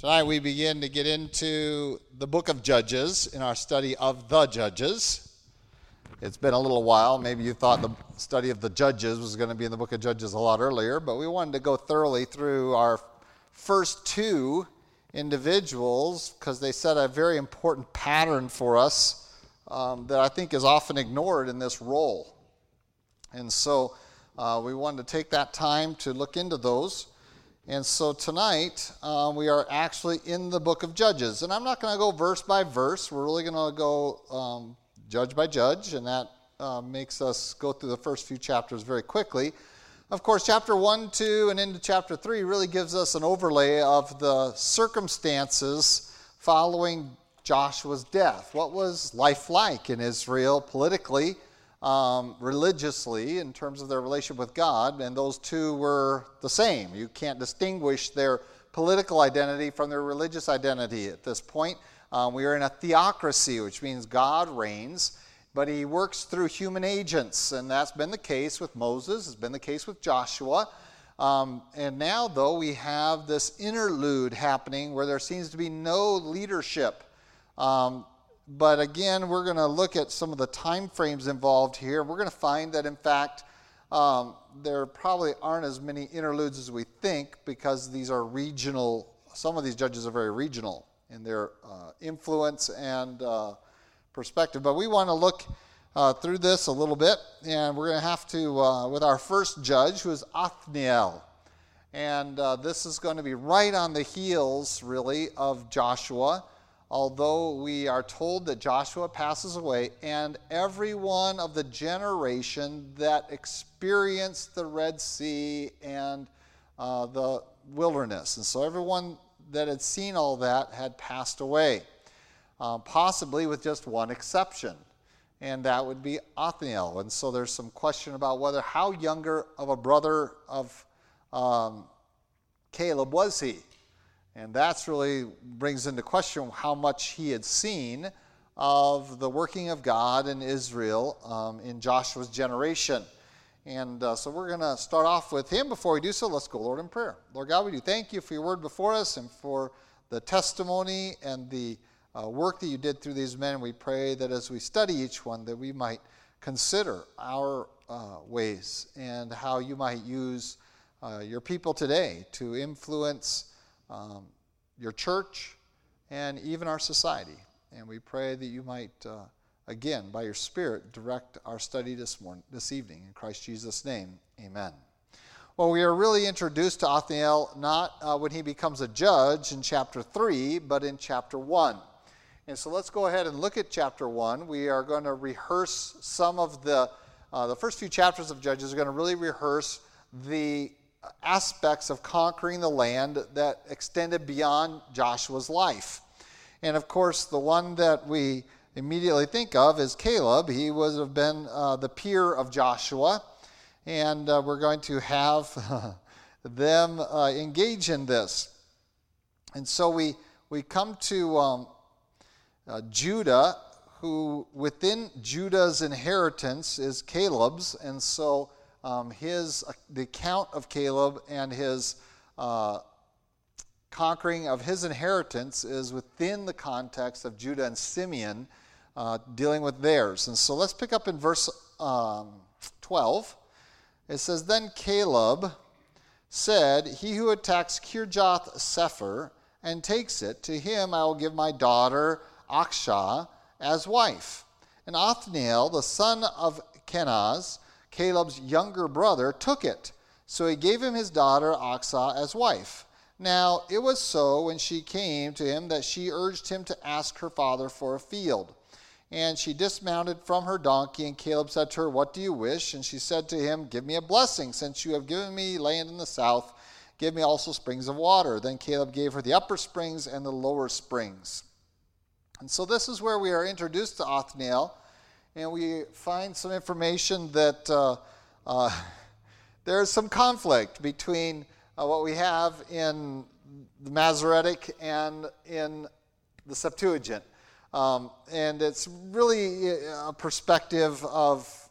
Tonight we begin to get into the book of Judges in our study of the Judges. It's been a little while. Maybe you thought the study of the Judges was going to be in the book of Judges a lot earlier, but we wanted to go thoroughly through our first two individuals because they set a very important pattern for us um, that I think is often ignored in this role. And so uh, we wanted to take that time to look into those. And so tonight um, we are actually in the book of Judges. And I'm not going to go verse by verse. We're really going to go um, judge by judge, and that uh, makes us go through the first few chapters very quickly. Of course, chapter 1, 2, and into chapter 3 really gives us an overlay of the circumstances following Joshua's death. What was life like in Israel politically? Um, religiously in terms of their relationship with God, and those two were the same. You can't distinguish their political identity from their religious identity at this point. Um, we are in a theocracy, which means God reigns, but he works through human agents, and that's been the case with Moses, it's been the case with Joshua. Um, and now, though, we have this interlude happening where there seems to be no leadership. Um, but again, we're going to look at some of the time frames involved here. We're going to find that, in fact, um, there probably aren't as many interludes as we think because these are regional. Some of these judges are very regional in their uh, influence and uh, perspective. But we want to look uh, through this a little bit, and we're going to have to, uh, with our first judge, who is Othniel. And uh, this is going to be right on the heels, really, of Joshua although we are told that Joshua passes away, and every one of the generation that experienced the Red Sea and uh, the wilderness. And so everyone that had seen all that had passed away, uh, possibly with just one exception, and that would be Othniel. And so there's some question about whether how younger of a brother of um, Caleb was he. And that's really brings into question how much he had seen of the working of God in Israel um, in Joshua's generation. And uh, so we're going to start off with him. Before we do so, let's go, Lord, in prayer. Lord God, we do thank you for your word before us and for the testimony and the uh, work that you did through these men. We pray that as we study each one, that we might consider our uh, ways and how you might use uh, your people today to influence um, your church, and even our society. And we pray that you might, uh, again, by your Spirit, direct our study this morning, this evening. In Christ Jesus' name, amen. Well, we are really introduced to Othniel not uh, when he becomes a judge in chapter 3, but in chapter 1. And so let's go ahead and look at chapter 1. We are going to rehearse some of the, uh, the first few chapters of Judges are going to really rehearse the aspects of conquering the land that extended beyond Joshua's life. And of course, the one that we immediately think of is Caleb. He would have been uh, the peer of Joshua, and uh, we're going to have them uh, engage in this. And so we, we come to um, uh, Judah, who within Judah's inheritance is Caleb's, and so um, his uh, the account of Caleb and his uh, conquering of his inheritance is within the context of Judah and Simeon uh, dealing with theirs. And so let's pick up in verse um, 12. It says, Then Caleb said, He who attacks Kirjath Sepher and takes it, to him I will give my daughter Achsah as wife. And Othniel, the son of Kenaz, Caleb's younger brother, took it. So he gave him his daughter Achsah as wife. Now it was so when she came to him that she urged him to ask her father for a field. And she dismounted from her donkey, and Caleb said to her, What do you wish? And she said to him, Give me a blessing, since you have given me land in the south. Give me also springs of water. Then Caleb gave her the upper springs and the lower springs. And so this is where we are introduced to Othniel and we find some information that uh, uh, there's some conflict between uh, what we have in the Masoretic and in the Septuagint. Um, and it's really a perspective of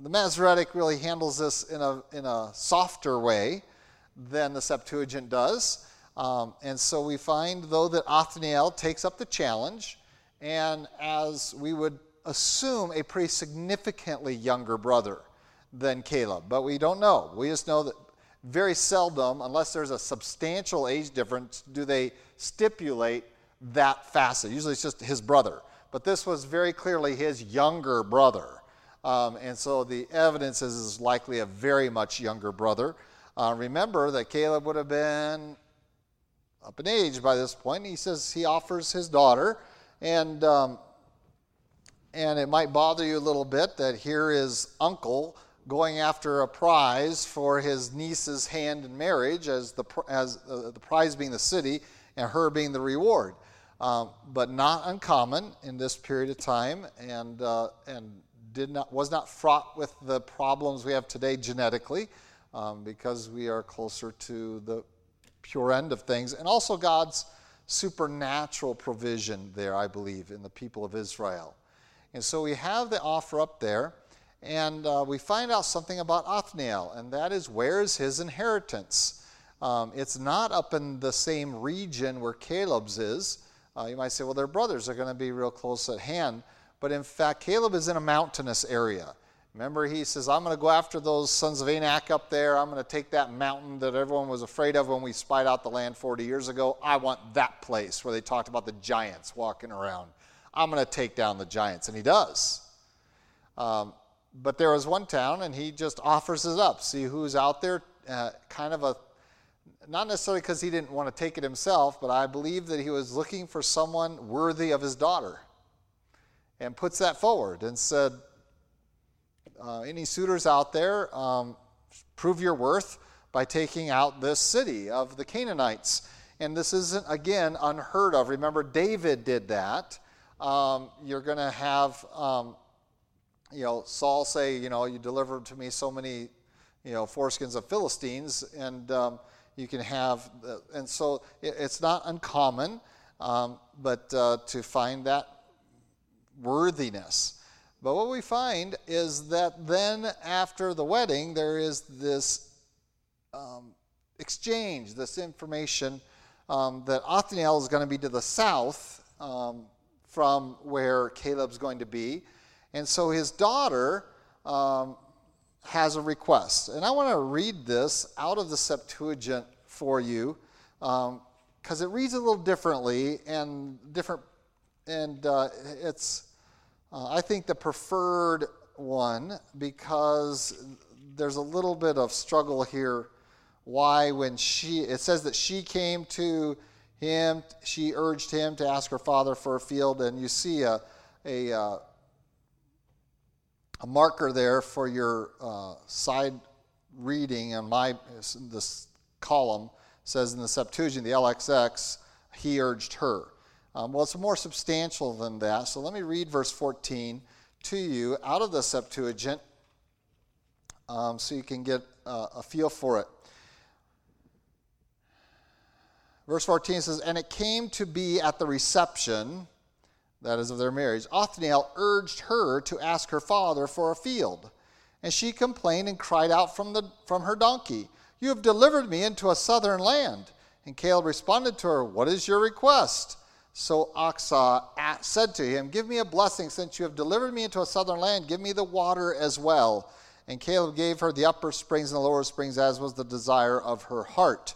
the Masoretic really handles this in a, in a softer way than the Septuagint does. Um, and so we find, though, that Othniel takes up the challenge, and as we would assume, a pretty significantly younger brother than Caleb. But we don't know. We just know that very seldom, unless there's a substantial age difference, do they stipulate that facet. Usually it's just his brother. But this was very clearly his younger brother. Um, and so the evidence is, is likely a very much younger brother. Uh, remember that Caleb would have been up in age by this point. He says he offers his daughter, and um, and it might bother you a little bit that here is uncle going after a prize for his niece's hand in marriage, as the as uh, the prize being the city and her being the reward. Um, but not uncommon in this period of time, and uh, and did not was not fraught with the problems we have today genetically, um, because we are closer to the pure end of things, and also God's supernatural provision there, I believe, in the people of Israel. And so we have the offer up there, and uh, we find out something about Othniel, and that is where's his inheritance? Um, it's not up in the same region where Caleb's is. Uh, you might say, well, their brothers are going to be real close at hand. But in fact, Caleb is in a mountainous area. Remember, he says, I'm going to go after those sons of Anak up there. I'm going to take that mountain that everyone was afraid of when we spied out the land 40 years ago. I want that place where they talked about the giants walking around. I'm going to take down the giants. And he does. Um, but there was one town, and he just offers it up. See who's out there. Uh, kind of a, not necessarily because he didn't want to take it himself, but I believe that he was looking for someone worthy of his daughter. And puts that forward and said, uh, any suitors out there, um, prove your worth by taking out this city of the Canaanites. And this isn't, again, unheard of. Remember, David did that. Um, you're going to have, um, you know, Saul say, you know, you delivered to me so many, you know, foreskins of Philistines, and um, you can have, and so it, it's not uncommon, um, but uh, to find that worthiness. But what we find is that then after the wedding, there is this um, exchange, this information um, that Othniel is going to be to the south um, from where Caleb's going to be. And so his daughter um, has a request. And I want to read this out of the Septuagint for you because um, it reads a little differently and different, and uh, it's uh, I think the preferred one because there's a little bit of struggle here. Why, when she, it says that she came to him, she urged him to ask her father for a field, and you see a, a, uh, a marker there for your uh, side reading on my this column says in the Septuagint, the LXX, he urged her. Um, well, it's more substantial than that. So let me read verse 14 to you out of the Septuagint um, so you can get uh, a feel for it. Verse 14 says, And it came to be at the reception, that is of their marriage, Othniel urged her to ask her father for a field. And she complained and cried out from, the, from her donkey, You have delivered me into a southern land. And Caleb responded to her, What is your request? So Achsah said to him, Give me a blessing, since you have delivered me into a southern land, give me the water as well. And Caleb gave her the upper springs and the lower springs, as was the desire of her heart.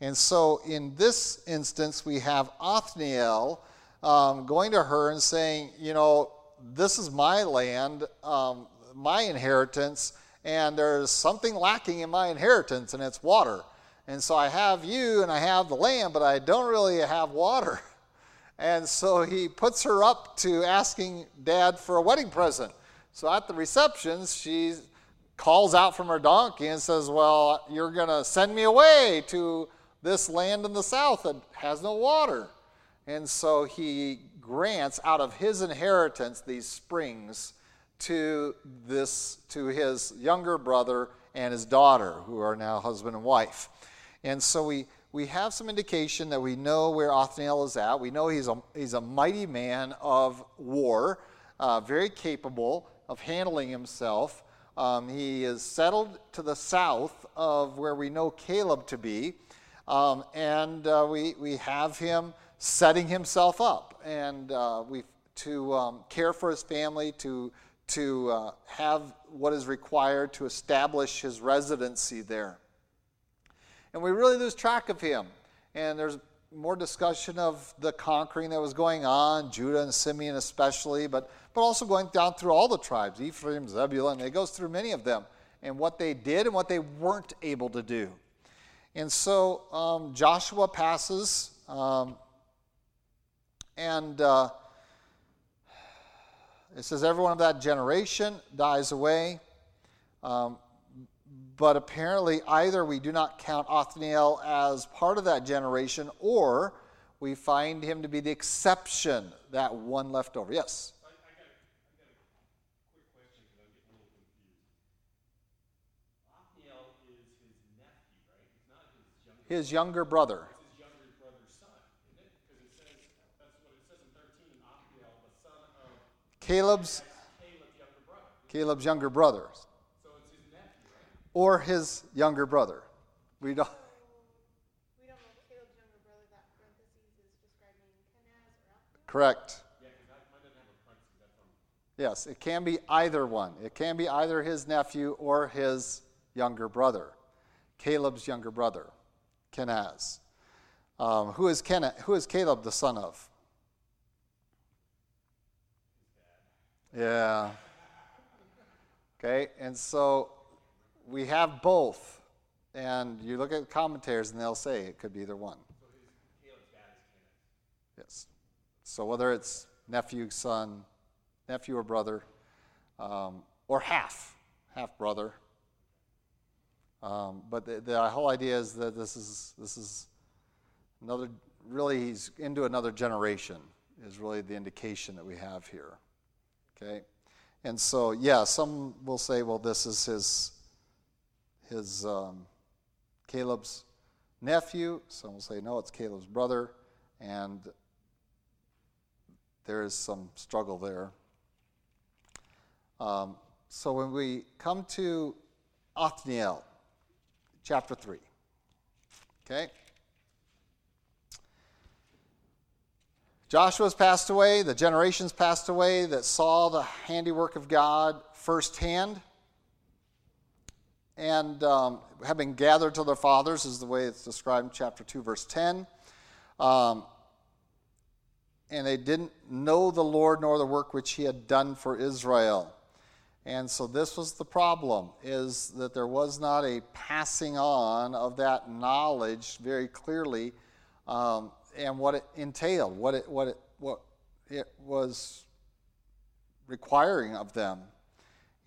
And so in this instance, we have Othniel um, going to her and saying, You know, this is my land, um, my inheritance, and there's something lacking in my inheritance, and it's water. And so I have you and I have the land, but I don't really have water. And so he puts her up to asking dad for a wedding present. So at the receptions, she calls out from her donkey and says, Well, you're going to send me away to this land in the south that has no water. And so he grants out of his inheritance these springs to this to his younger brother and his daughter who are now husband and wife. And so we we have some indication that we know where Othniel is at. We know he's a, he's a mighty man of war, uh, very capable of handling himself. Um, he is settled to the south of where we know Caleb to be, um, and uh, we, we have him setting himself up and uh, we, to um, care for his family, to, to uh, have what is required to establish his residency there. And we really lose track of him. And there's more discussion of the conquering that was going on, Judah and Simeon especially, but, but also going down through all the tribes, Ephraim, Zebulun. It goes through many of them and what they did and what they weren't able to do. And so um, Joshua passes, um, and uh, it says, Everyone of that generation dies away. Um, but apparently, either we do not count Othniel as part of that generation, or we find him to be the exception, that one left over. Yes? His younger brother. His younger brother's son, isn't it? Because it says, that's what it says in 13, Othniel, the son of Caleb's, Caleb's younger brother. Caleb's younger brother. So it's his nephew, right? Or his younger brother. We don't. Correct. Yes, it can be either one. It can be either his nephew or his younger brother, Caleb's younger brother, Kenaz. Um, who, is who is Caleb the son of? Yeah. Okay, and so we have both. And you look at commentators and they'll say it could be either one. Yes. So whether it's nephew, son, nephew or brother, um, or half, half brother. Um, but the, the whole idea is that this is this is another really he's into another generation is really the indication that we have here. Okay, and so yeah, some will say, well, this is his his um, Caleb's nephew. Some will say, no, it's Caleb's brother, and there is some struggle there. Um, so when we come to Othniel, chapter 3, okay? Joshua's passed away, the generations passed away that saw the handiwork of God firsthand. And um, having gathered to their fathers, is the way it's described in chapter 2, verse 10. Um, and they didn't know the Lord nor the work which he had done for Israel. And so this was the problem is that there was not a passing on of that knowledge very clearly um, and what it entailed, what it, what, it, what it was requiring of them.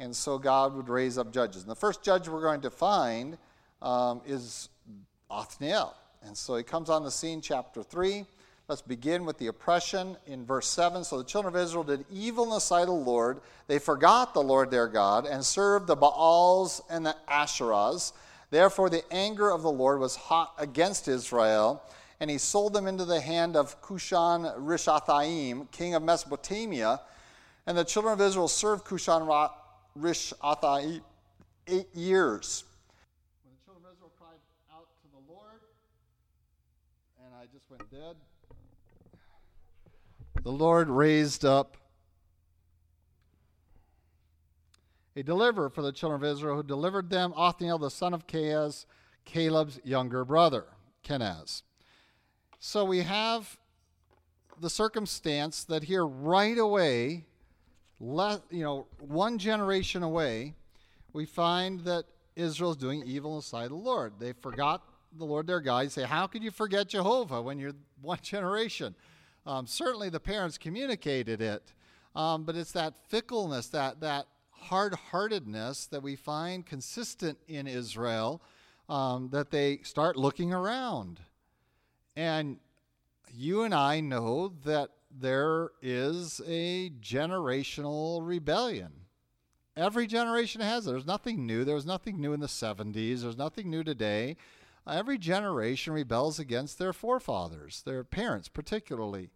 And so God would raise up judges. And the first judge we're going to find um, is Othniel. And so he comes on the scene, chapter 3. Let's begin with the oppression in verse 7. So the children of Israel did evil in the sight of the Lord. They forgot the Lord their God and served the Baals and the Asherahs. Therefore, the anger of the Lord was hot against Israel, and he sold them into the hand of Cushan Rishathaim, king of Mesopotamia. And the children of Israel served Cushan Rishathaim eight years. When the children of Israel cried out to the Lord, and I just went dead the Lord raised up a deliverer for the children of Israel who delivered them, Othniel the son of Kenaz, Caleb's younger brother, Kenaz. So we have the circumstance that here right away, you know, one generation away, we find that Israel's doing evil in the the Lord. They forgot the Lord their God. You say, how could you forget Jehovah when you're one generation? Um, certainly the parents communicated it, um, but it's that fickleness, that, that hard heartedness that we find consistent in Israel um, that they start looking around. And you and I know that there is a generational rebellion. Every generation has it. There's nothing new. There was nothing new in the 70s. There's nothing new today. Every generation rebels against their forefathers, their parents particularly.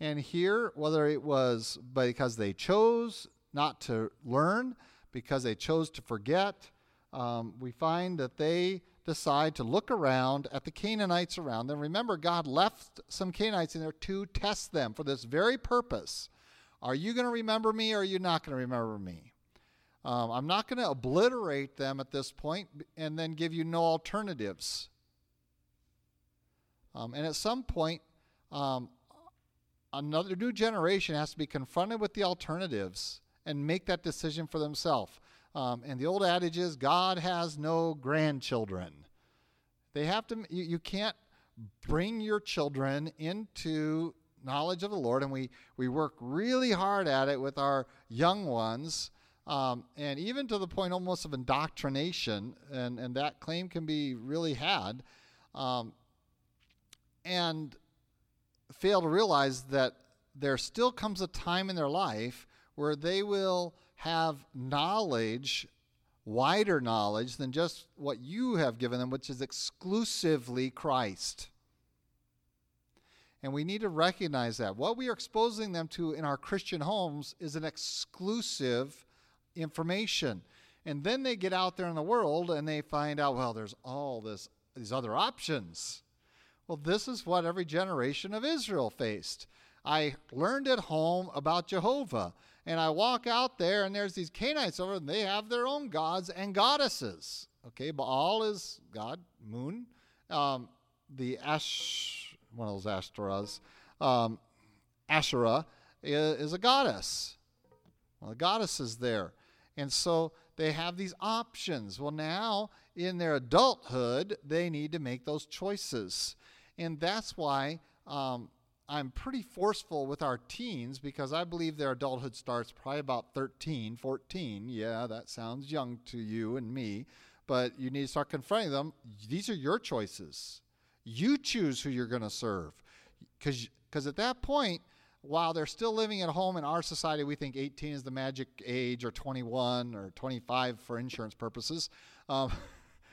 And here, whether it was because they chose not to learn, because they chose to forget. Um, we find that they decide to look around at the Canaanites around them. Remember, God left some Canaanites in there to test them for this very purpose. Are you going to remember me or are you not going to remember me? Um, I'm not going to obliterate them at this point and then give you no alternatives. Um, and at some point, um, another new generation has to be confronted with the alternatives and make that decision for themselves. Um, and the old adage is God has no grandchildren. They have to, you, you can't bring your children into knowledge of the Lord, and we, we work really hard at it with our young ones, um, and even to the point almost of indoctrination, and, and that claim can be really had, um, and fail to realize that there still comes a time in their life where they will have knowledge, wider knowledge than just what you have given them, which is exclusively Christ. And we need to recognize that. What we are exposing them to in our Christian homes is an exclusive information. And then they get out there in the world and they find out, well, there's all this these other options. Well, this is what every generation of Israel faced. I learned at home about Jehovah and I walk out there, and there's these Canaanites over, and they have their own gods and goddesses. Okay, Baal is God, moon. Um, the Ash, one of those Ashtoreths, um, Asherah is, is a goddess. Well, the goddess is there. And so they have these options. Well, now in their adulthood, they need to make those choices. And that's why um, I'm pretty forceful with our teens because I believe their adulthood starts probably about 13, 14. Yeah, that sounds young to you and me, but you need to start confronting them. These are your choices. You choose who you're going to serve. Because at that point, while they're still living at home in our society, we think 18 is the magic age, or 21, or 25 for insurance purposes, um,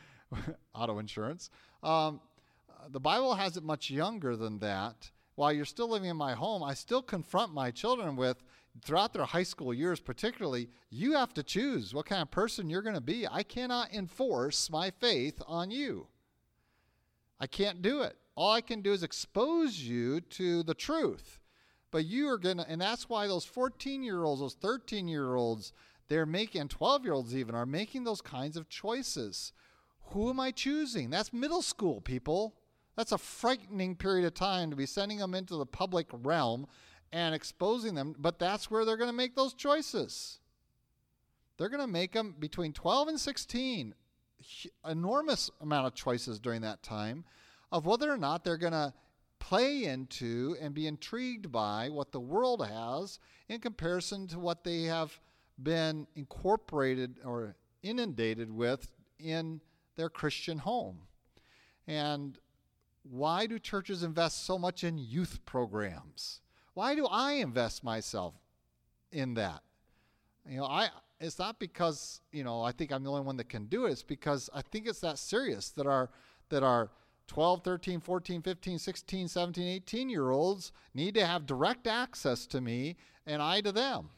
auto insurance. Um, the Bible has it much younger than that while you're still living in my home, I still confront my children with, throughout their high school years particularly, you have to choose what kind of person you're going to be. I cannot enforce my faith on you. I can't do it. All I can do is expose you to the truth. But you are going to, and that's why those 14 year olds, those 13 year olds, they're making, 12 year olds even, are making those kinds of choices. Who am I choosing? That's middle school, people. That's a frightening period of time to be sending them into the public realm and exposing them, but that's where they're going to make those choices. They're going to make them between 12 and 16, enormous amount of choices during that time of whether or not they're going to play into and be intrigued by what the world has in comparison to what they have been incorporated or inundated with in their Christian home. And why do churches invest so much in youth programs? Why do I invest myself in that? You know, I it's not because, you know, I think I'm the only one that can do it. It's because I think it's that serious that our that our 12, 13, 14, 15, 16, 17, 18 year olds need to have direct access to me and I to them.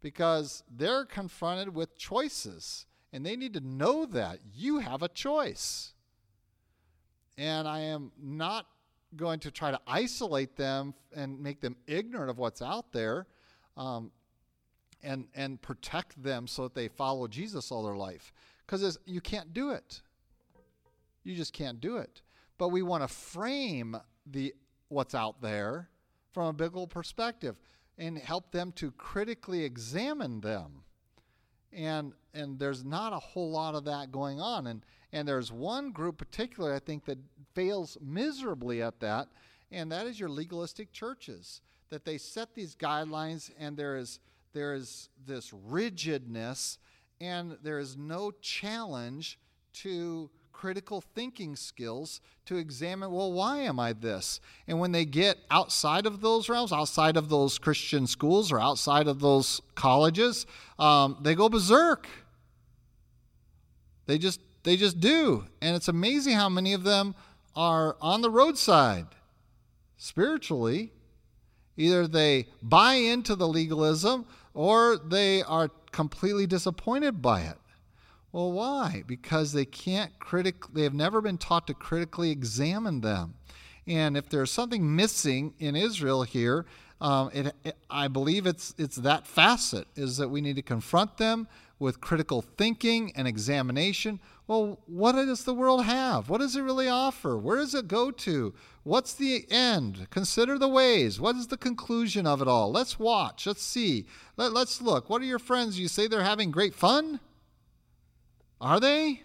Because they're confronted with choices and they need to know that you have a choice and I am not going to try to isolate them and make them ignorant of what's out there um, and, and protect them so that they follow Jesus all their life. Because you can't do it. You just can't do it. But we want to frame the what's out there from a biblical perspective and help them to critically examine them. And and there's not a whole lot of that going on. And and there's one group particularly I think that fails miserably at that, and that is your legalistic churches. That they set these guidelines and there is there is this rigidness and there is no challenge to critical thinking skills to examine well why am i this and when they get outside of those realms outside of those christian schools or outside of those colleges um, they go berserk they just they just do. And it's amazing how many of them are on the roadside spiritually. Either they buy into the legalism or they are completely disappointed by it. Well, why? Because they can't critic they have never been taught to critically examine them. And if there's something missing in Israel here, um, it, it, I believe it's it's that facet is that we need to confront them with critical thinking and examination. Well, what does the world have? What does it really offer? Where does it go to? What's the end? Consider the ways. What is the conclusion of it all? Let's watch. Let's see. Let, let's look. What are your friends? You say they're having great fun? Are they?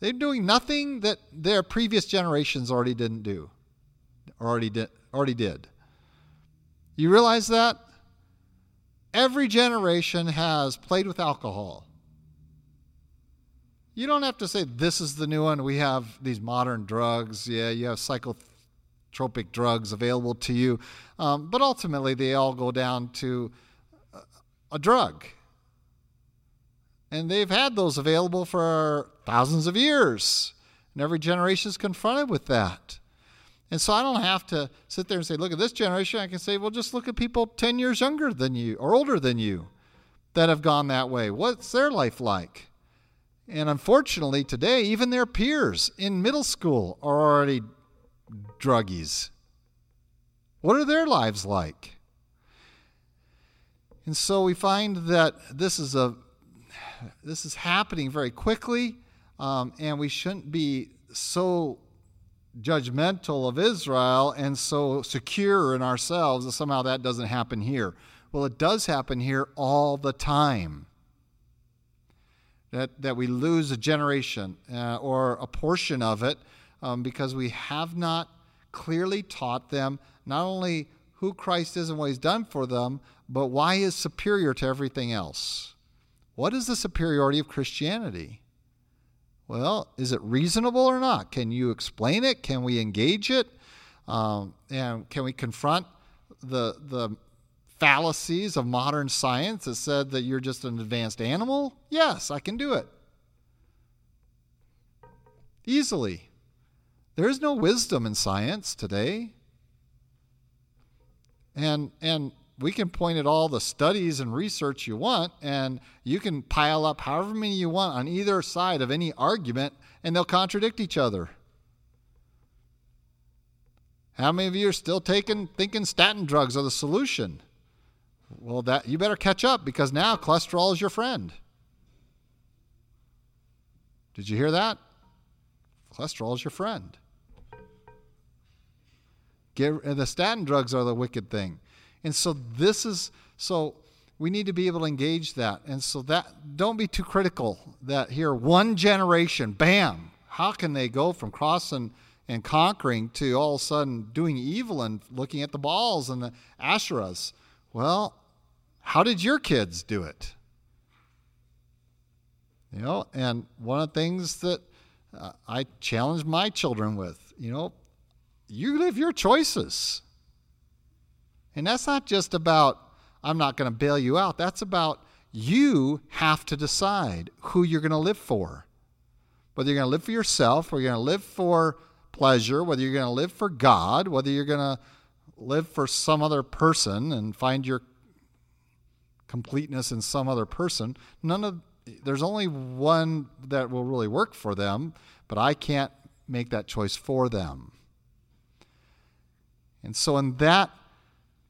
They're doing nothing that their previous generations already didn't do, already did. Already did. You realize that? Every generation has played with alcohol. You don't have to say this is the new one. We have these modern drugs. Yeah, you have psychotropic drugs available to you. Um, but ultimately, they all go down to a drug. And they've had those available for thousands of years. And every generation is confronted with that. And so I don't have to sit there and say, look at this generation. I can say, well, just look at people 10 years younger than you or older than you that have gone that way. What's their life like? And unfortunately, today, even their peers in middle school are already druggies. What are their lives like? And so we find that this is a this is happening very quickly, um, and we shouldn't be so judgmental of Israel and so secure in ourselves that somehow that doesn't happen here. Well, it does happen here all the time. That, that we lose a generation uh, or a portion of it um, because we have not clearly taught them not only who Christ is and what he's done for them, but why is superior to everything else. What is the superiority of Christianity? Well, is it reasonable or not? Can you explain it? Can we engage it? Um, and can we confront the the fallacies of modern science that said that you're just an advanced animal? Yes, I can do it. Easily. There is no wisdom in science today. And and we can point at all the studies and research you want, and you can pile up however many you want on either side of any argument, and they'll contradict each other. How many of you are still taking thinking statin drugs are the solution? Well, that you better catch up because now cholesterol is your friend. Did you hear that? Cholesterol is your friend. Get, the statin drugs are the wicked thing. And so this is so we need to be able to engage that. And so that don't be too critical that here one generation, bam, how can they go from crossing and conquering to all of a sudden doing evil and looking at the Baals and the Asherahs? Well, how did your kids do it? You know, and one of the things that uh, I challenge my children with, you know, you live your choices. And that's not just about, I'm not going to bail you out. That's about you have to decide who you're going to live for. Whether you're going to live for yourself, or you're going to live for pleasure, whether you're going to live for God, whether you're going to live for some other person and find your completeness in some other person. None of there's only one that will really work for them, but I can't make that choice for them. And so in that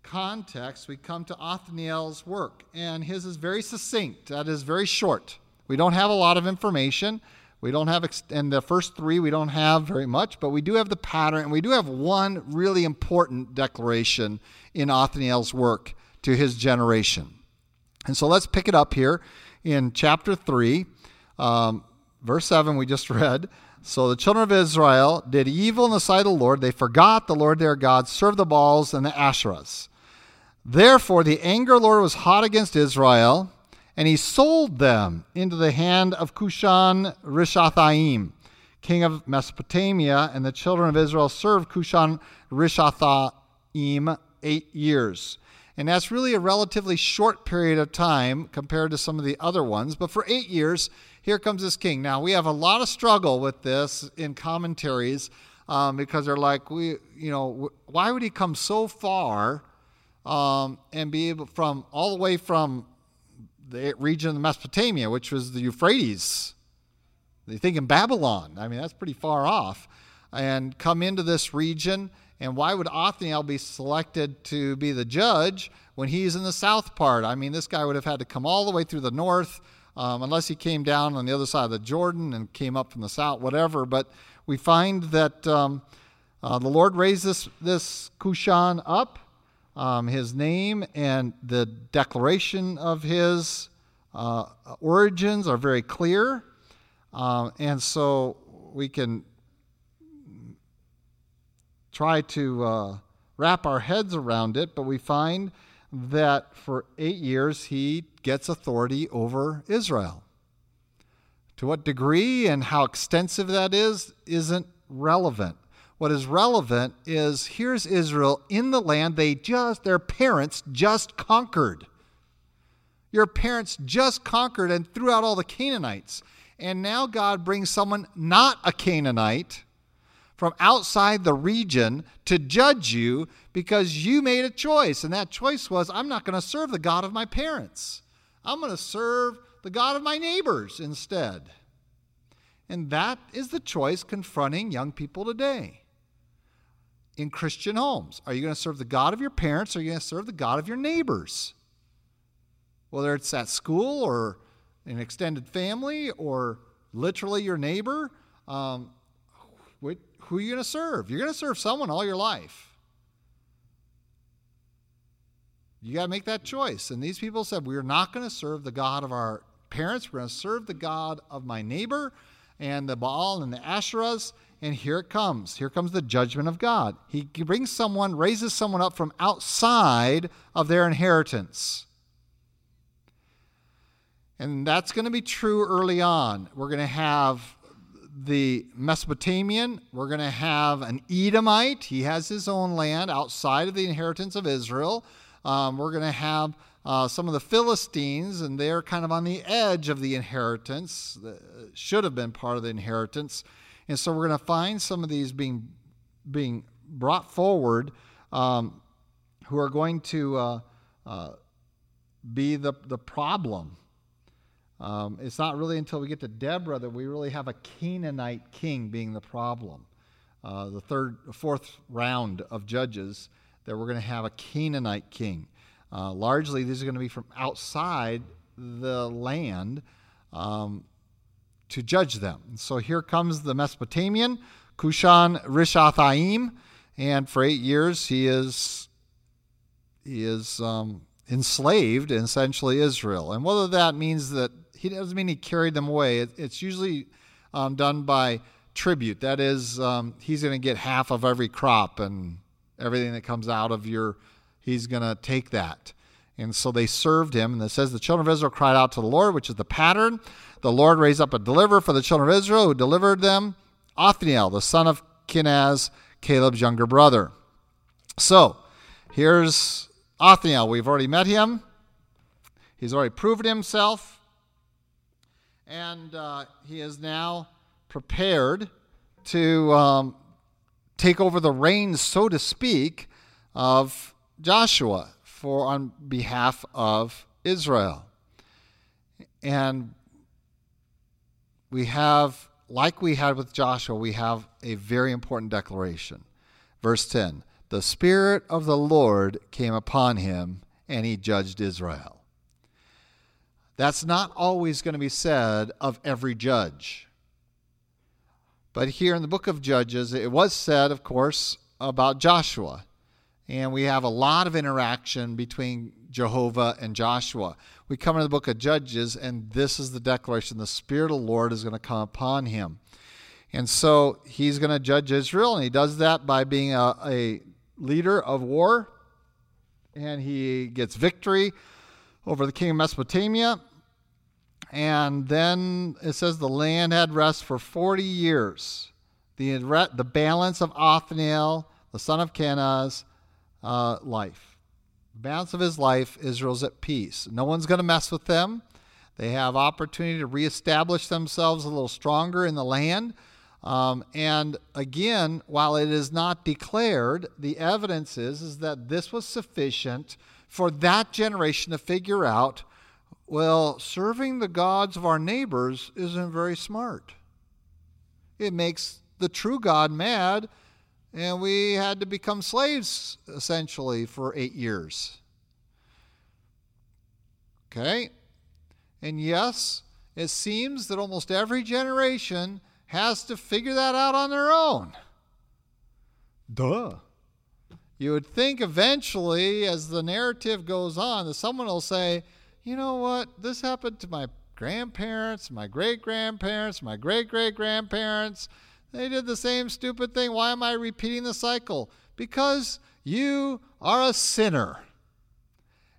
context, we come to Othniel's work, and his is very succinct. That is very short. We don't have a lot of information. We don't have, and the first three, we don't have very much, but we do have the pattern, and we do have one really important declaration in Othniel's work to his generation. And so let's pick it up here in chapter 3, um, verse 7, we just read. So the children of Israel did evil in the sight of the Lord. They forgot the Lord their God, served the Baals and the Asherahs. Therefore, the anger of the Lord was hot against Israel, and he sold them into the hand of Cushan Rishathaim, king of Mesopotamia, and the children of Israel served Cushan Rishathaim eight years. And that's really a relatively short period of time compared to some of the other ones. But for eight years, here comes this king. Now, we have a lot of struggle with this in commentaries um, because they're like, we, you know, why would he come so far um, and be able from all the way from the region of Mesopotamia, which was the Euphrates. They think in Babylon. I mean, that's pretty far off. And come into this region. And why would Othniel be selected to be the judge when he's in the south part? I mean, this guy would have had to come all the way through the north, um, unless he came down on the other side of the Jordan and came up from the south, whatever. But we find that um, uh, the Lord raised this, this Cushan up um, his name and the declaration of his uh, origins are very clear. Um, and so we can try to uh, wrap our heads around it, but we find that for eight years he gets authority over Israel. To what degree and how extensive that is isn't relevant. What is relevant is here's Israel in the land they just, their parents just conquered. Your parents just conquered and threw out all the Canaanites. And now God brings someone not a Canaanite from outside the region to judge you because you made a choice. And that choice was I'm not going to serve the God of my parents, I'm going to serve the God of my neighbors instead. And that is the choice confronting young people today in Christian homes? Are you going to serve the God of your parents or are you going to serve the God of your neighbors? Whether it's at school or an extended family or literally your neighbor, um, who are you going to serve? You're going to serve someone all your life. You got to make that choice. And these people said, We're not going to serve the God of our parents. We're going to serve the God of my neighbor and the Baal and the Asherahs. And here it comes. Here comes the judgment of God. He brings someone, raises someone up from outside of their inheritance. And that's going to be true early on. We're going to have the Mesopotamian, we're going to have an Edomite. He has his own land outside of the inheritance of Israel. Um, we're going to have uh, some of the Philistines, and they're kind of on the edge of the inheritance, should have been part of the inheritance. And so we're going to find some of these being, being brought forward um, who are going to uh, uh, be the, the problem. Um, it's not really until we get to Deborah that we really have a Canaanite king being the problem. Uh, the third, fourth round of judges that we're going to have a Canaanite king. Uh, largely, these are going to be from outside the land. Um, to judge them. so here comes the Mesopotamian, Cushan Rishathaim, and for eight years he is he is um, enslaved essentially Israel. And whether that means that he doesn't mean he carried them away, it, it's usually um, done by tribute. That is, um, he's going to get half of every crop and everything that comes out of your, he's going to take that. And so they served him. And it says the children of Israel cried out to the Lord, which is the pattern. The Lord raised up a deliverer for the children of Israel who delivered them, Othniel, the son of Kenaz, Caleb's younger brother. So here's Othniel. We've already met him, he's already proven himself. And uh, he is now prepared to um, take over the reins, so to speak, of Joshua for on behalf of Israel. And we have, like we had with Joshua, we have a very important declaration. Verse 10 The Spirit of the Lord came upon him, and he judged Israel. That's not always going to be said of every judge. But here in the book of Judges, it was said, of course, about Joshua and we have a lot of interaction between Jehovah and Joshua. We come into the book of Judges, and this is the declaration the Spirit of the Lord is going to come upon him. And so he's going to judge Israel, and he does that by being a, a leader of war, and he gets victory over the king of Mesopotamia. And then it says the land had rest for 40 years. The, the balance of Othniel, the son of Kenaz, uh, life. The balance of his life, Israel's at peace. No one's going to mess with them. They have opportunity to reestablish themselves a little stronger in the land. Um, and again, while it is not declared, the evidence is, is that this was sufficient for that generation to figure out well, serving the gods of our neighbors isn't very smart. It makes the true God mad, and we had to become slaves essentially for eight years. Okay? And yes, it seems that almost every generation has to figure that out on their own. Duh. You would think eventually, as the narrative goes on, that someone will say, you know what? This happened to my grandparents, my great grandparents, my great great grandparents. They did the same stupid thing. Why am I repeating the cycle? Because you are a sinner.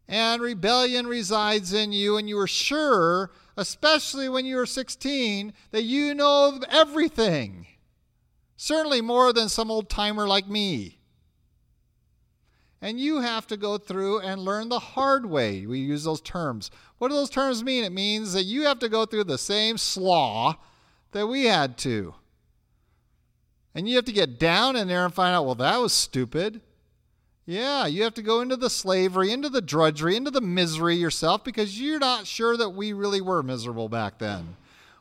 And rebellion resides in you, and you are sure, especially when you are 16, that you know everything. Certainly more than some old timer like me and you have to go through and learn the hard way. We use those terms. What do those terms mean? It means that you have to go through the same slaw that we had to. And you have to get down in there and find out, well, that was stupid. Yeah, you have to go into the slavery, into the drudgery, into the misery yourself because you're not sure that we really were miserable back then.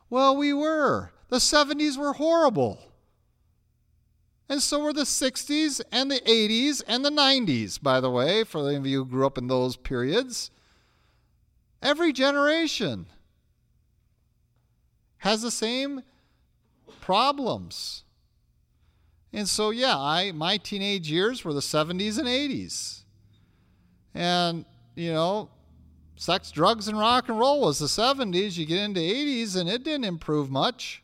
Well, we were. The 70s were horrible. And so were the 60s and the 80s and the 90s, by the way, for any of you who grew up in those periods. Every generation has the same problems. And so yeah, I my teenage years were the 70s and 80s. And you know, sex, drugs and rock and roll was the 70s. You get into 80s and it didn't improve much.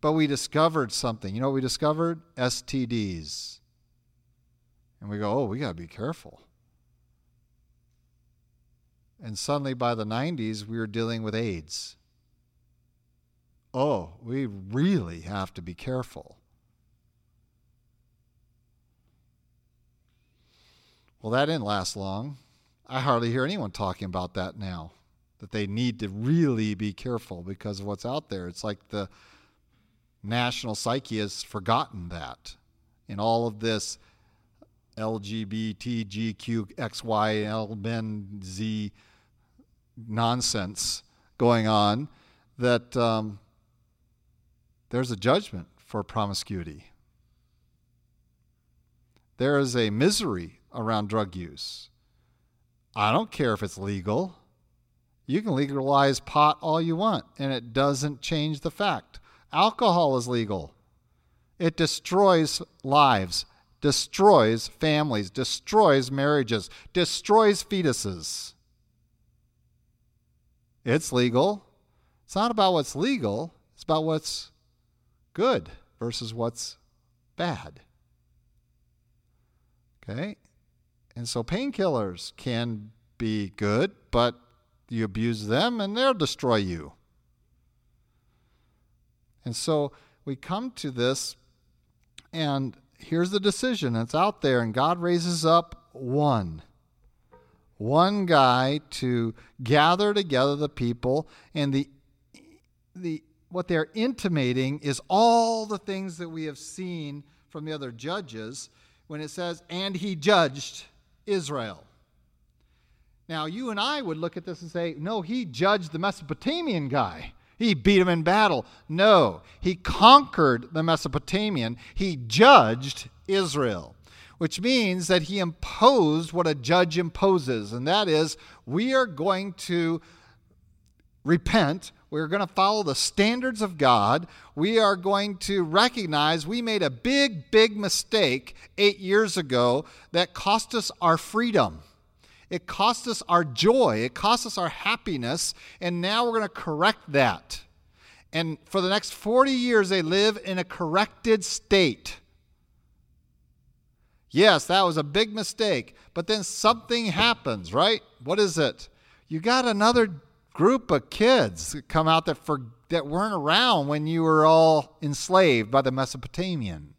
But we discovered something. You know what we discovered? STDs. And we go, oh, we got to be careful. And suddenly by the 90s, we were dealing with AIDS. Oh, we really have to be careful. Well, that didn't last long. I hardly hear anyone talking about that now, that they need to really be careful because of what's out there. It's like the national psyche has forgotten that in all of this LGBTGQXYLBNZ nonsense going on that um, there's a judgment for promiscuity. There is a misery around drug use. I don't care if it's legal. You can legalize pot all you want, and it doesn't change the fact Alcohol is legal. It destroys lives, destroys families, destroys marriages, destroys fetuses. It's legal. It's not about what's legal, it's about what's good versus what's bad. Okay? And so painkillers can be good, but you abuse them and they'll destroy you. And so we come to this, and here's the decision. It's out there, and God raises up one. One guy to gather together the people, and the the what they're intimating is all the things that we have seen from the other judges when it says, and he judged Israel. Now, you and I would look at this and say, no, he judged the Mesopotamian guy. He beat him in battle. No, he conquered the Mesopotamian. He judged Israel, which means that he imposed what a judge imposes, and that is we are going to repent. We're going to follow the standards of God. We are going to recognize we made a big, big mistake eight years ago that cost us our freedom. It cost us our joy, it cost us our happiness, and now we're going to correct that. And for the next 40 years, they live in a corrected state. Yes, that was a big mistake, but then something happens, right? What is it? You got another group of kids that come out that, for, that weren't around when you were all enslaved by the Mesopotamian.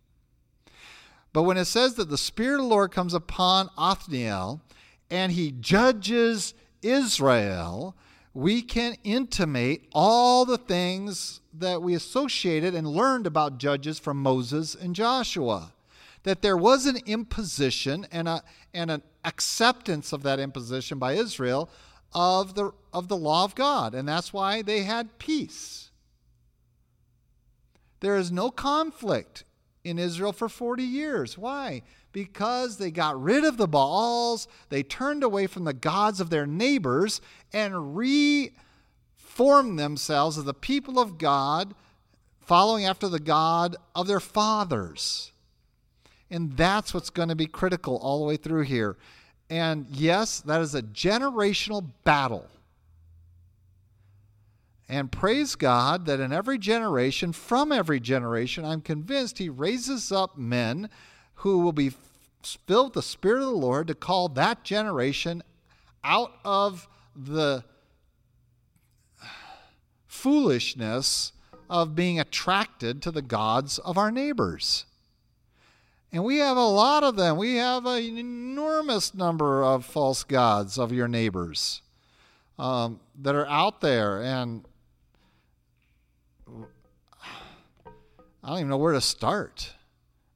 But when it says that the Spirit of the Lord comes upon Othniel and he judges Israel, we can intimate all the things that we associated and learned about judges from Moses and Joshua. That there was an imposition and, a, and an acceptance of that imposition by Israel of the, of the law of God. And that's why they had peace. There is no conflict in Israel for 40 years. Why? Because they got rid of the Baals, they turned away from the gods of their neighbors, and reformed themselves as the people of God, following after the God of their fathers. And that's what's going to be critical all the way through here. And yes, that is a generational battle. And praise God that in every generation, from every generation, I'm convinced He raises up men who will be filled with the Spirit of the Lord to call that generation out of the foolishness of being attracted to the gods of our neighbors. And we have a lot of them. We have an enormous number of false gods of your neighbors um, that are out there. And I don't even know where to start.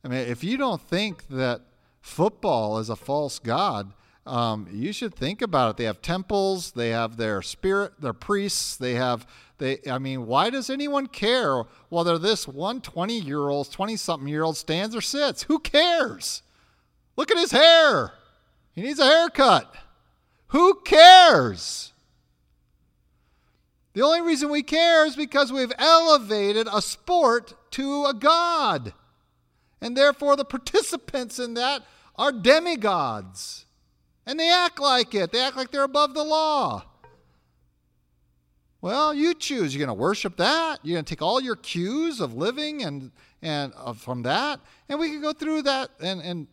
I mean, if you don't think that football is a false god, um, you should think about it. They have temples, they have their spirit, their priests, they have they. I mean, why does anyone care whether this one 20 year old, 20 something year old stands or sits? Who cares? Look at his hair. He needs a haircut. Who cares? The only reason we care is because we've elevated a sport to a god. And therefore, the participants in that are demigods. And they act like it. They act like they're above the law. Well, you choose. You're going to worship that. You're going to take all your cues of living and and uh, from that, and we can go through that. And and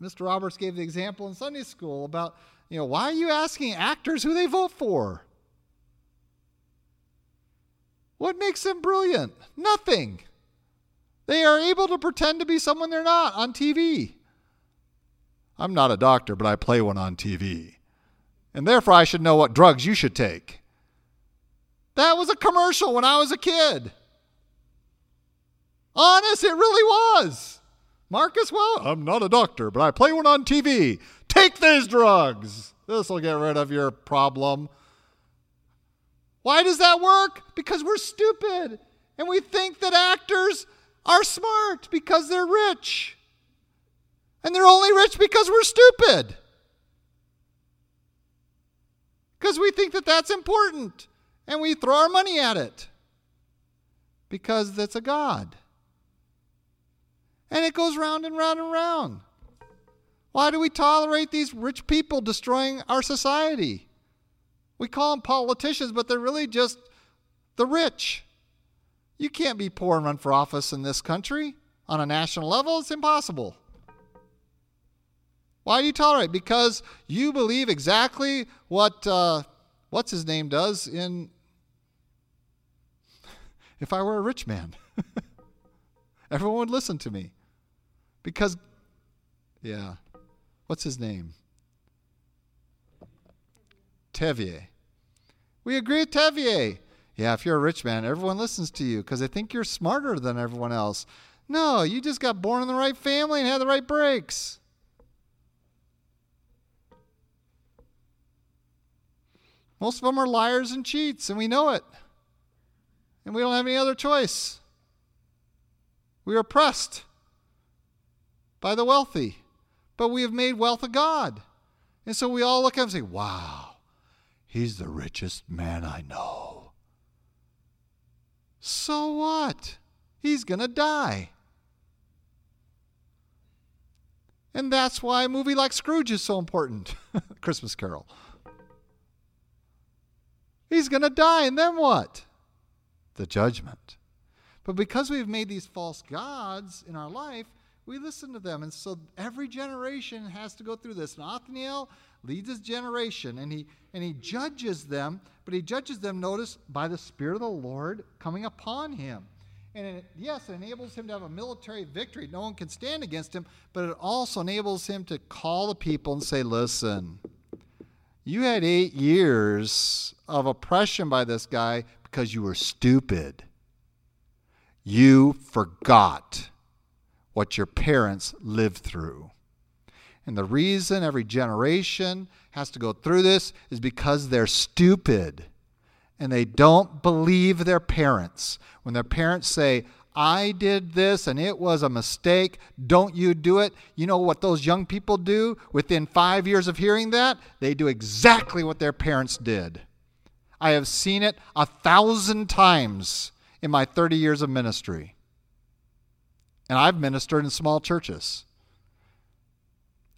Mr. Roberts gave the example in Sunday school about you know why are you asking actors who they vote for? What makes them brilliant? Nothing. They are able to pretend to be someone they're not on TV. I'm not a doctor, but I play one on TV. And therefore, I should know what drugs you should take. That was a commercial when I was a kid. Honest, it really was. Marcus Welby, I'm not a doctor, but I play one on TV. Take these drugs. This will get rid of your problem. Why does that work? Because we're stupid and we think that actors are smart because they're rich. And they're only rich because we're stupid. Because we think that that's important and we throw our money at it because that's a God. And it goes round and round and round. Why do we tolerate these rich people destroying our society? We call them politicians, but they're really just the rich. You can't be poor and run for office in this country on a national level. It's impossible. Why do you tolerate? Because you believe exactly what uh, what's his name does in. If I were a rich man, everyone would listen to me. Because, yeah, what's his name? Tevye. We agree with Tevye. Yeah, if you're a rich man, everyone listens to you because they think you're smarter than everyone else. No, you just got born in the right family and had the right breaks. Most of them are liars and cheats, and we know it. And we don't have any other choice. We are oppressed by the wealthy, but we have made wealth a God. And so we all look at him and say, Wow, he's the richest man I know. So what? He's going to die. And that's why a movie like Scrooge is so important Christmas Carol. He's going to die, and then what? The judgment. But because we've made these false gods in our life, we listen to them. And so every generation has to go through this. And Othniel leads his generation, and he, and he judges them, but he judges them, notice, by the Spirit of the Lord coming upon him. And it, yes, it enables him to have a military victory. No one can stand against him, but it also enables him to call the people and say, listen, You had eight years of oppression by this guy because you were stupid. You forgot what your parents lived through. And the reason every generation has to go through this is because they're stupid and they don't believe their parents. When their parents say, I did this and it was a mistake, don't you do it? You know what those young people do within five years of hearing that? They do exactly what their parents did. I have seen it a thousand times in my 30 years of ministry. And I've ministered in small churches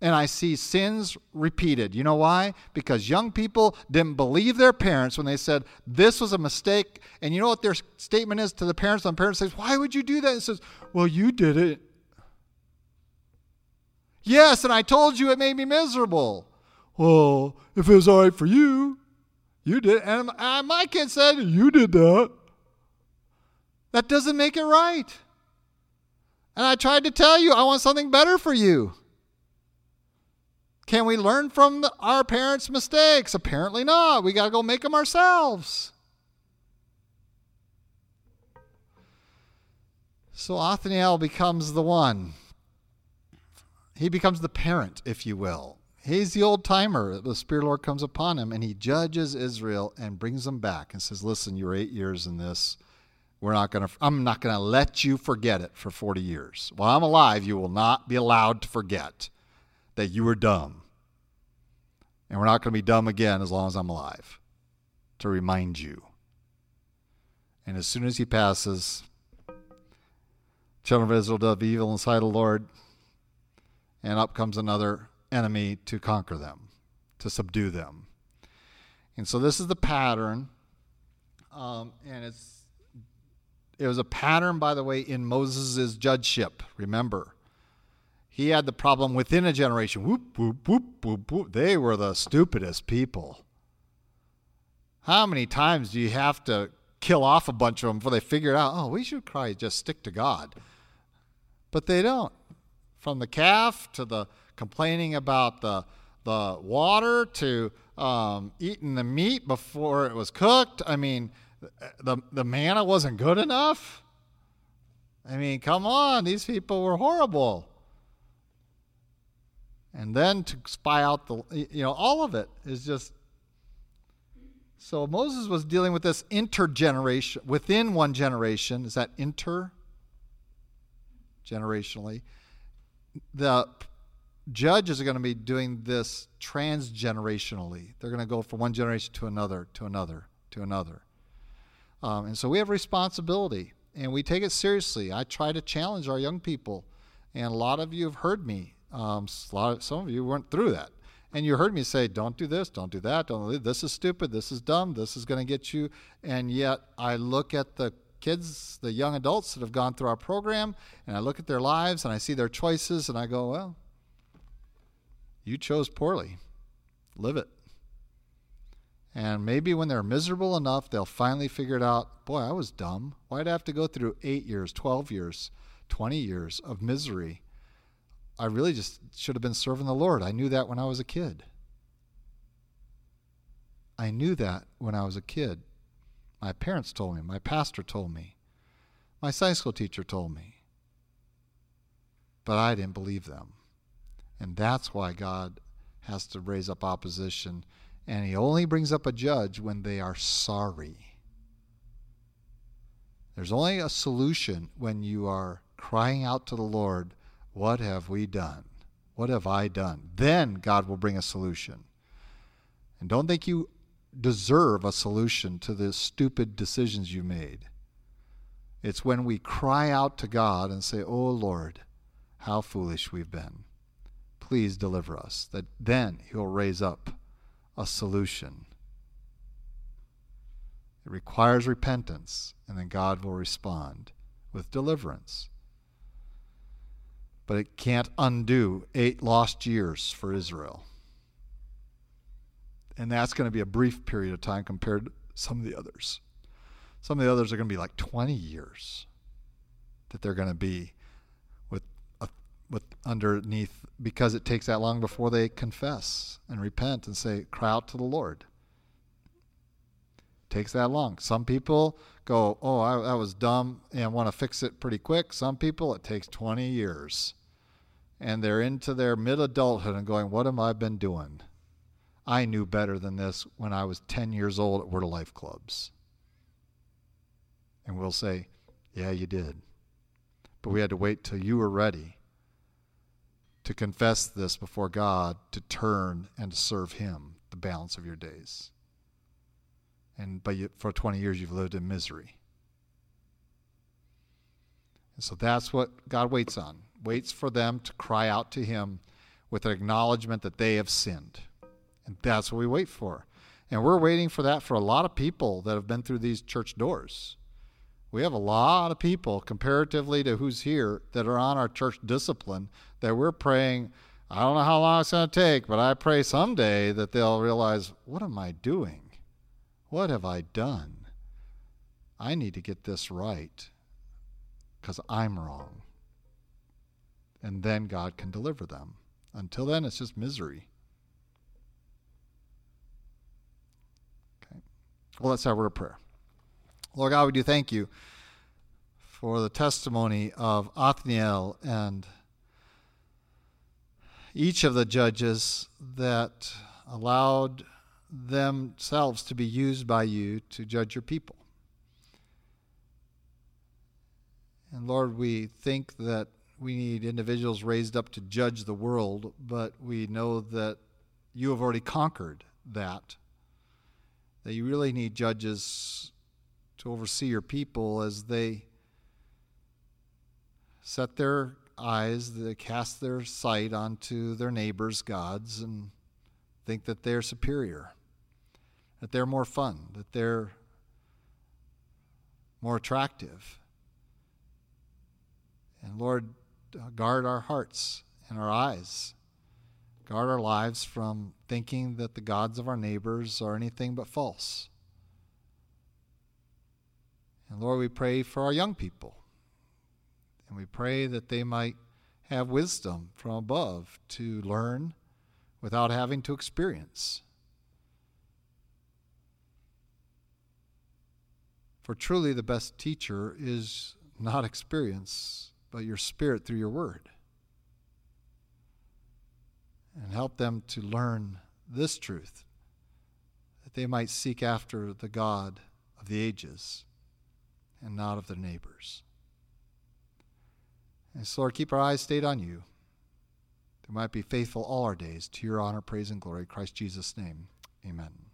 and I see sins repeated. You know why? Because young people didn't believe their parents when they said this was a mistake. And you know what their statement is to the parents? The parents says, "Why would you do that?" And says, "Well, you did it." Yes, and I told you it made me miserable. Well, if it was all right for you, you did. And uh, my kid said, "You did that." That doesn't make it right. And I tried to tell you, I want something better for you. Can we learn from the, our parents' mistakes? Apparently not. We got to go make them ourselves. So Othniel becomes the one. He becomes the parent, if you will. He's the old timer. The Spirit Lord comes upon him and he judges Israel and brings them back and says, Listen, you're eight years in this. We're not to, I'm not to let you forget it for 40 years. While I'm alive, you will not be allowed to forget that you were dumb. And we're not going to be dumb again as long as I'm alive to remind you. And as soon as he passes, children of Israel did evil in the sight of the Lord, and up comes another enemy to conquer them, to subdue them. And so this is the pattern, um, and it's it was a pattern, by the way, in Moses' judgeship. Remember, he had the problem within a generation. Whoop, whoop, whoop, whoop, whoop. They were the stupidest people. How many times do you have to kill off a bunch of them before they figure out, oh, we should probably just stick to God? But they don't. From the calf to the complaining about the, the water to um, eating the meat before it was cooked. I mean, the, the manna wasn't good enough. I mean, come on, these people were horrible and then to spy out the you know all of it is just so moses was dealing with this intergeneration within one generation is that inter generationally the judges are going to be doing this transgenerationally. They're going to go from one generation to another to another to another. Um, and so we have responsibility and we take it seriously. I try to challenge our young people and a lot of you have heard me um, of, some of you weren't through that. And you heard me say, don't do this, don't do that, don't do this is stupid, this is dumb, this is going to get you. And yet I look at the kids, the young adults that have gone through our program, and I look at their lives and I see their choices and I go, well, you chose poorly. Live it. And maybe when they're miserable enough, they'll finally figure it out boy, I was dumb. Why'd I have to go through eight years, 12 years, 20 years of misery? I really just should have been serving the Lord. I knew that when I was a kid. I knew that when I was a kid. My parents told me, my pastor told me, my science school teacher told me. But I didn't believe them. And that's why God has to raise up opposition. And He only brings up a judge when they are sorry. There's only a solution when you are crying out to the Lord what have we done? What have I done? Then God will bring a solution. And don't think you deserve a solution to the stupid decisions you made. It's when we cry out to God and say, Oh Lord, how foolish we've been. Please deliver us. That then He'll raise up a solution. It requires repentance, and then God will respond with deliverance but it can't undo eight lost years for Israel. And that's going to be a brief period of time compared to some of the others. Some of the others are going to be like 20 years that they're going to be with, uh, with underneath because it takes that long before they confess and repent and say, cry out to the Lord. It takes that long. Some people go, oh, I, that was dumb and want to fix it pretty quick. Some people, it takes 20 years. And they're into their mid adulthood and going, what have I been doing? I knew better than this when I was 10 years old at Word of Life clubs. And we'll say, yeah, you did. But we had to wait till you were ready to confess this before God, to turn and to serve Him the balance of your days. And but you, for 20 years you've lived in misery. And so that's what God waits on. Waits for them to cry out to Him with an acknowledgement that they have sinned. And that's what we wait for. And we're waiting for that for a lot of people that have been through these church doors. We have a lot of people, comparatively to who's here, that are on our church discipline that we're praying. I don't know how long it's going to take, but I pray someday that they'll realize, what am I doing? What have I done? I need to get this right because I'm wrong. And then God can deliver them. Until then, it's just misery. Okay. Well, let's have a word of prayer. Lord God, we do thank you for the testimony of Othniel and each of the judges that allowed themselves to be used by you to judge your people. And Lord, we think that we need individuals raised up to judge the world, but we know that you have already conquered that. That you really need judges to oversee your people as they set their eyes, they cast their sight onto their neighbors' gods and think that they're superior, that they're more fun, that they're more attractive. And Lord, guard our hearts and our eyes. Guard our lives from thinking that the gods of our neighbors are anything but false. And Lord, we pray for our young people. And we pray that they might have wisdom from above to learn without having to experience. For truly, the best teacher is not experience, but your spirit through your word. And help them to learn this truth, that they might seek after the God of the ages and not of their neighbors. And so, Lord, keep our eyes stayed on you. That we might be faithful all our days to your honor, praise, and glory. Christ Jesus' name, amen.